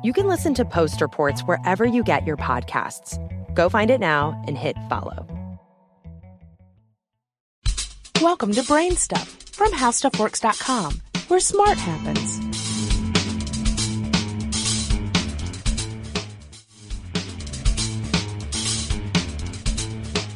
You can listen to Post Reports wherever you get your podcasts. Go find it now and hit follow. Welcome to Brain Stuff from HowStuffWorks.com, where smart happens.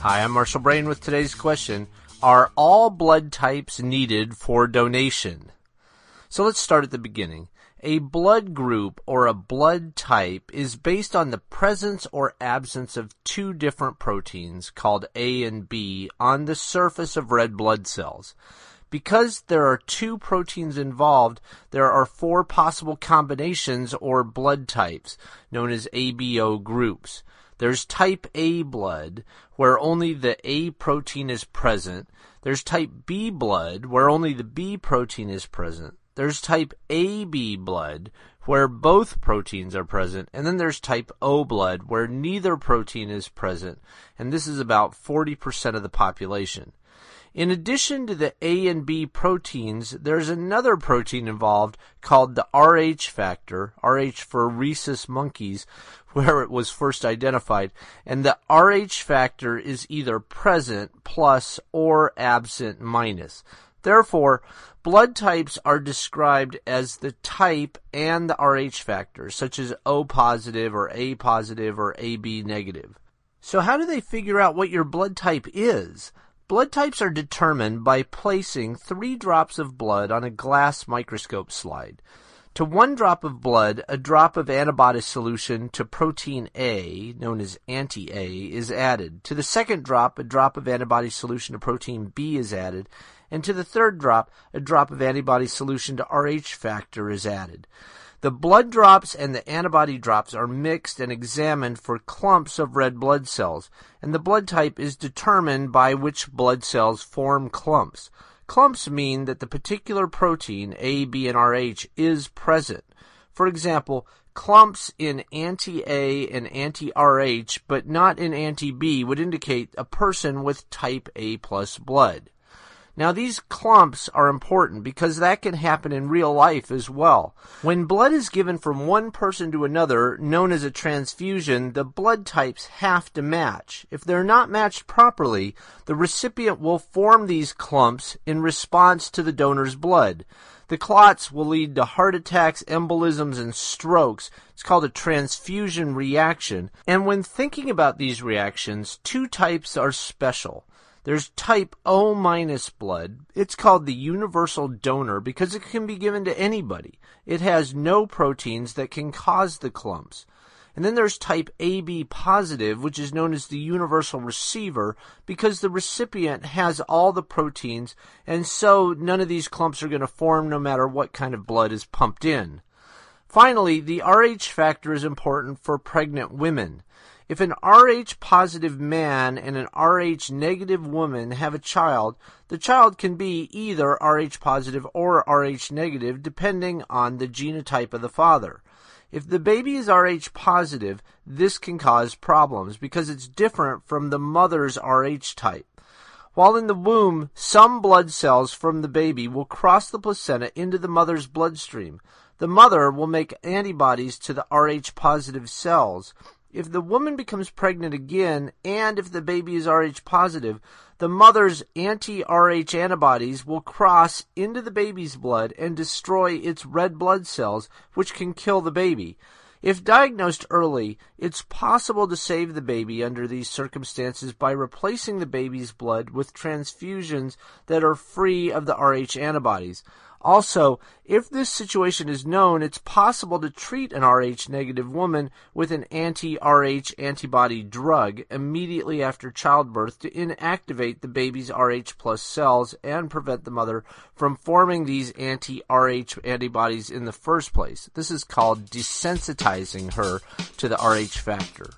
Hi, I'm Marshall Brain with today's question Are all blood types needed for donation? So let's start at the beginning. A blood group or a blood type is based on the presence or absence of two different proteins called A and B on the surface of red blood cells. Because there are two proteins involved, there are four possible combinations or blood types, known as ABO groups. There's type A blood, where only the A protein is present. There's type B blood, where only the B protein is present. There's type AB blood, where both proteins are present, and then there's type O blood, where neither protein is present, and this is about 40% of the population. In addition to the A and B proteins, there's another protein involved called the RH factor, RH for rhesus monkeys, where it was first identified, and the RH factor is either present plus or absent minus. Therefore, blood types are described as the type and the Rh factor, such as O positive or A positive or AB negative. So how do they figure out what your blood type is? Blood types are determined by placing three drops of blood on a glass microscope slide. To one drop of blood, a drop of antibody solution to protein A, known as anti-A, is added. To the second drop, a drop of antibody solution to protein B is added. And to the third drop, a drop of antibody solution to Rh factor is added. The blood drops and the antibody drops are mixed and examined for clumps of red blood cells, and the blood type is determined by which blood cells form clumps. Clumps mean that the particular protein, A, B, and Rh, is present. For example, clumps in anti-A and anti-RH, but not in anti-B, would indicate a person with type A plus blood. Now these clumps are important because that can happen in real life as well. When blood is given from one person to another, known as a transfusion, the blood types have to match. If they're not matched properly, the recipient will form these clumps in response to the donor's blood. The clots will lead to heart attacks, embolisms, and strokes. It's called a transfusion reaction. And when thinking about these reactions, two types are special. There's type O minus blood. It's called the universal donor because it can be given to anybody. It has no proteins that can cause the clumps. And then there's type AB positive, which is known as the universal receiver, because the recipient has all the proteins, and so none of these clumps are going to form no matter what kind of blood is pumped in. Finally, the Rh factor is important for pregnant women. If an Rh positive man and an Rh negative woman have a child, the child can be either Rh positive or Rh negative depending on the genotype of the father. If the baby is Rh positive, this can cause problems because it's different from the mother's Rh type. While in the womb, some blood cells from the baby will cross the placenta into the mother's bloodstream. The mother will make antibodies to the Rh positive cells, if the woman becomes pregnant again and if the baby is Rh positive, the mother's anti-Rh antibodies will cross into the baby's blood and destroy its red blood cells, which can kill the baby. If diagnosed early, it's possible to save the baby under these circumstances by replacing the baby's blood with transfusions that are free of the Rh antibodies. Also, if this situation is known, it's possible to treat an Rh negative woman with an anti Rh antibody drug immediately after childbirth to inactivate the baby's Rh plus cells and prevent the mother from forming these anti Rh antibodies in the first place. This is called desensitizing her to the Rh factor.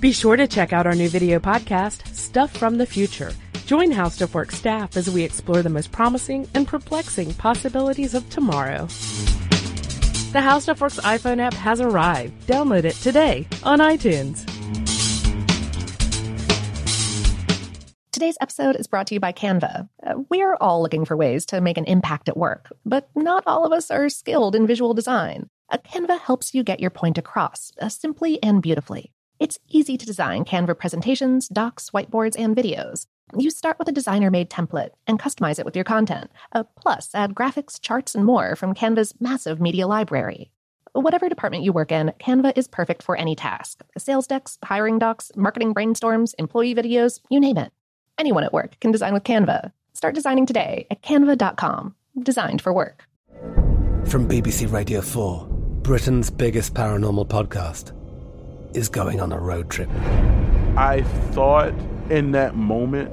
Be sure to check out our new video podcast, Stuff from the Future. Join HowStuffWorks staff as we explore the most promising and perplexing possibilities of tomorrow. The HowStuffWorks iPhone app has arrived. Download it today on iTunes. Today's episode is brought to you by Canva. Uh, we're all looking for ways to make an impact at work, but not all of us are skilled in visual design. A Canva helps you get your point across uh, simply and beautifully. It's easy to design Canva presentations, docs, whiteboards, and videos. You start with a designer made template and customize it with your content. Uh, plus, add graphics, charts, and more from Canva's massive media library. Whatever department you work in, Canva is perfect for any task sales decks, hiring docs, marketing brainstorms, employee videos, you name it. Anyone at work can design with Canva. Start designing today at canva.com. Designed for work. From BBC Radio 4, Britain's biggest paranormal podcast is going on a road trip. I thought in that moment,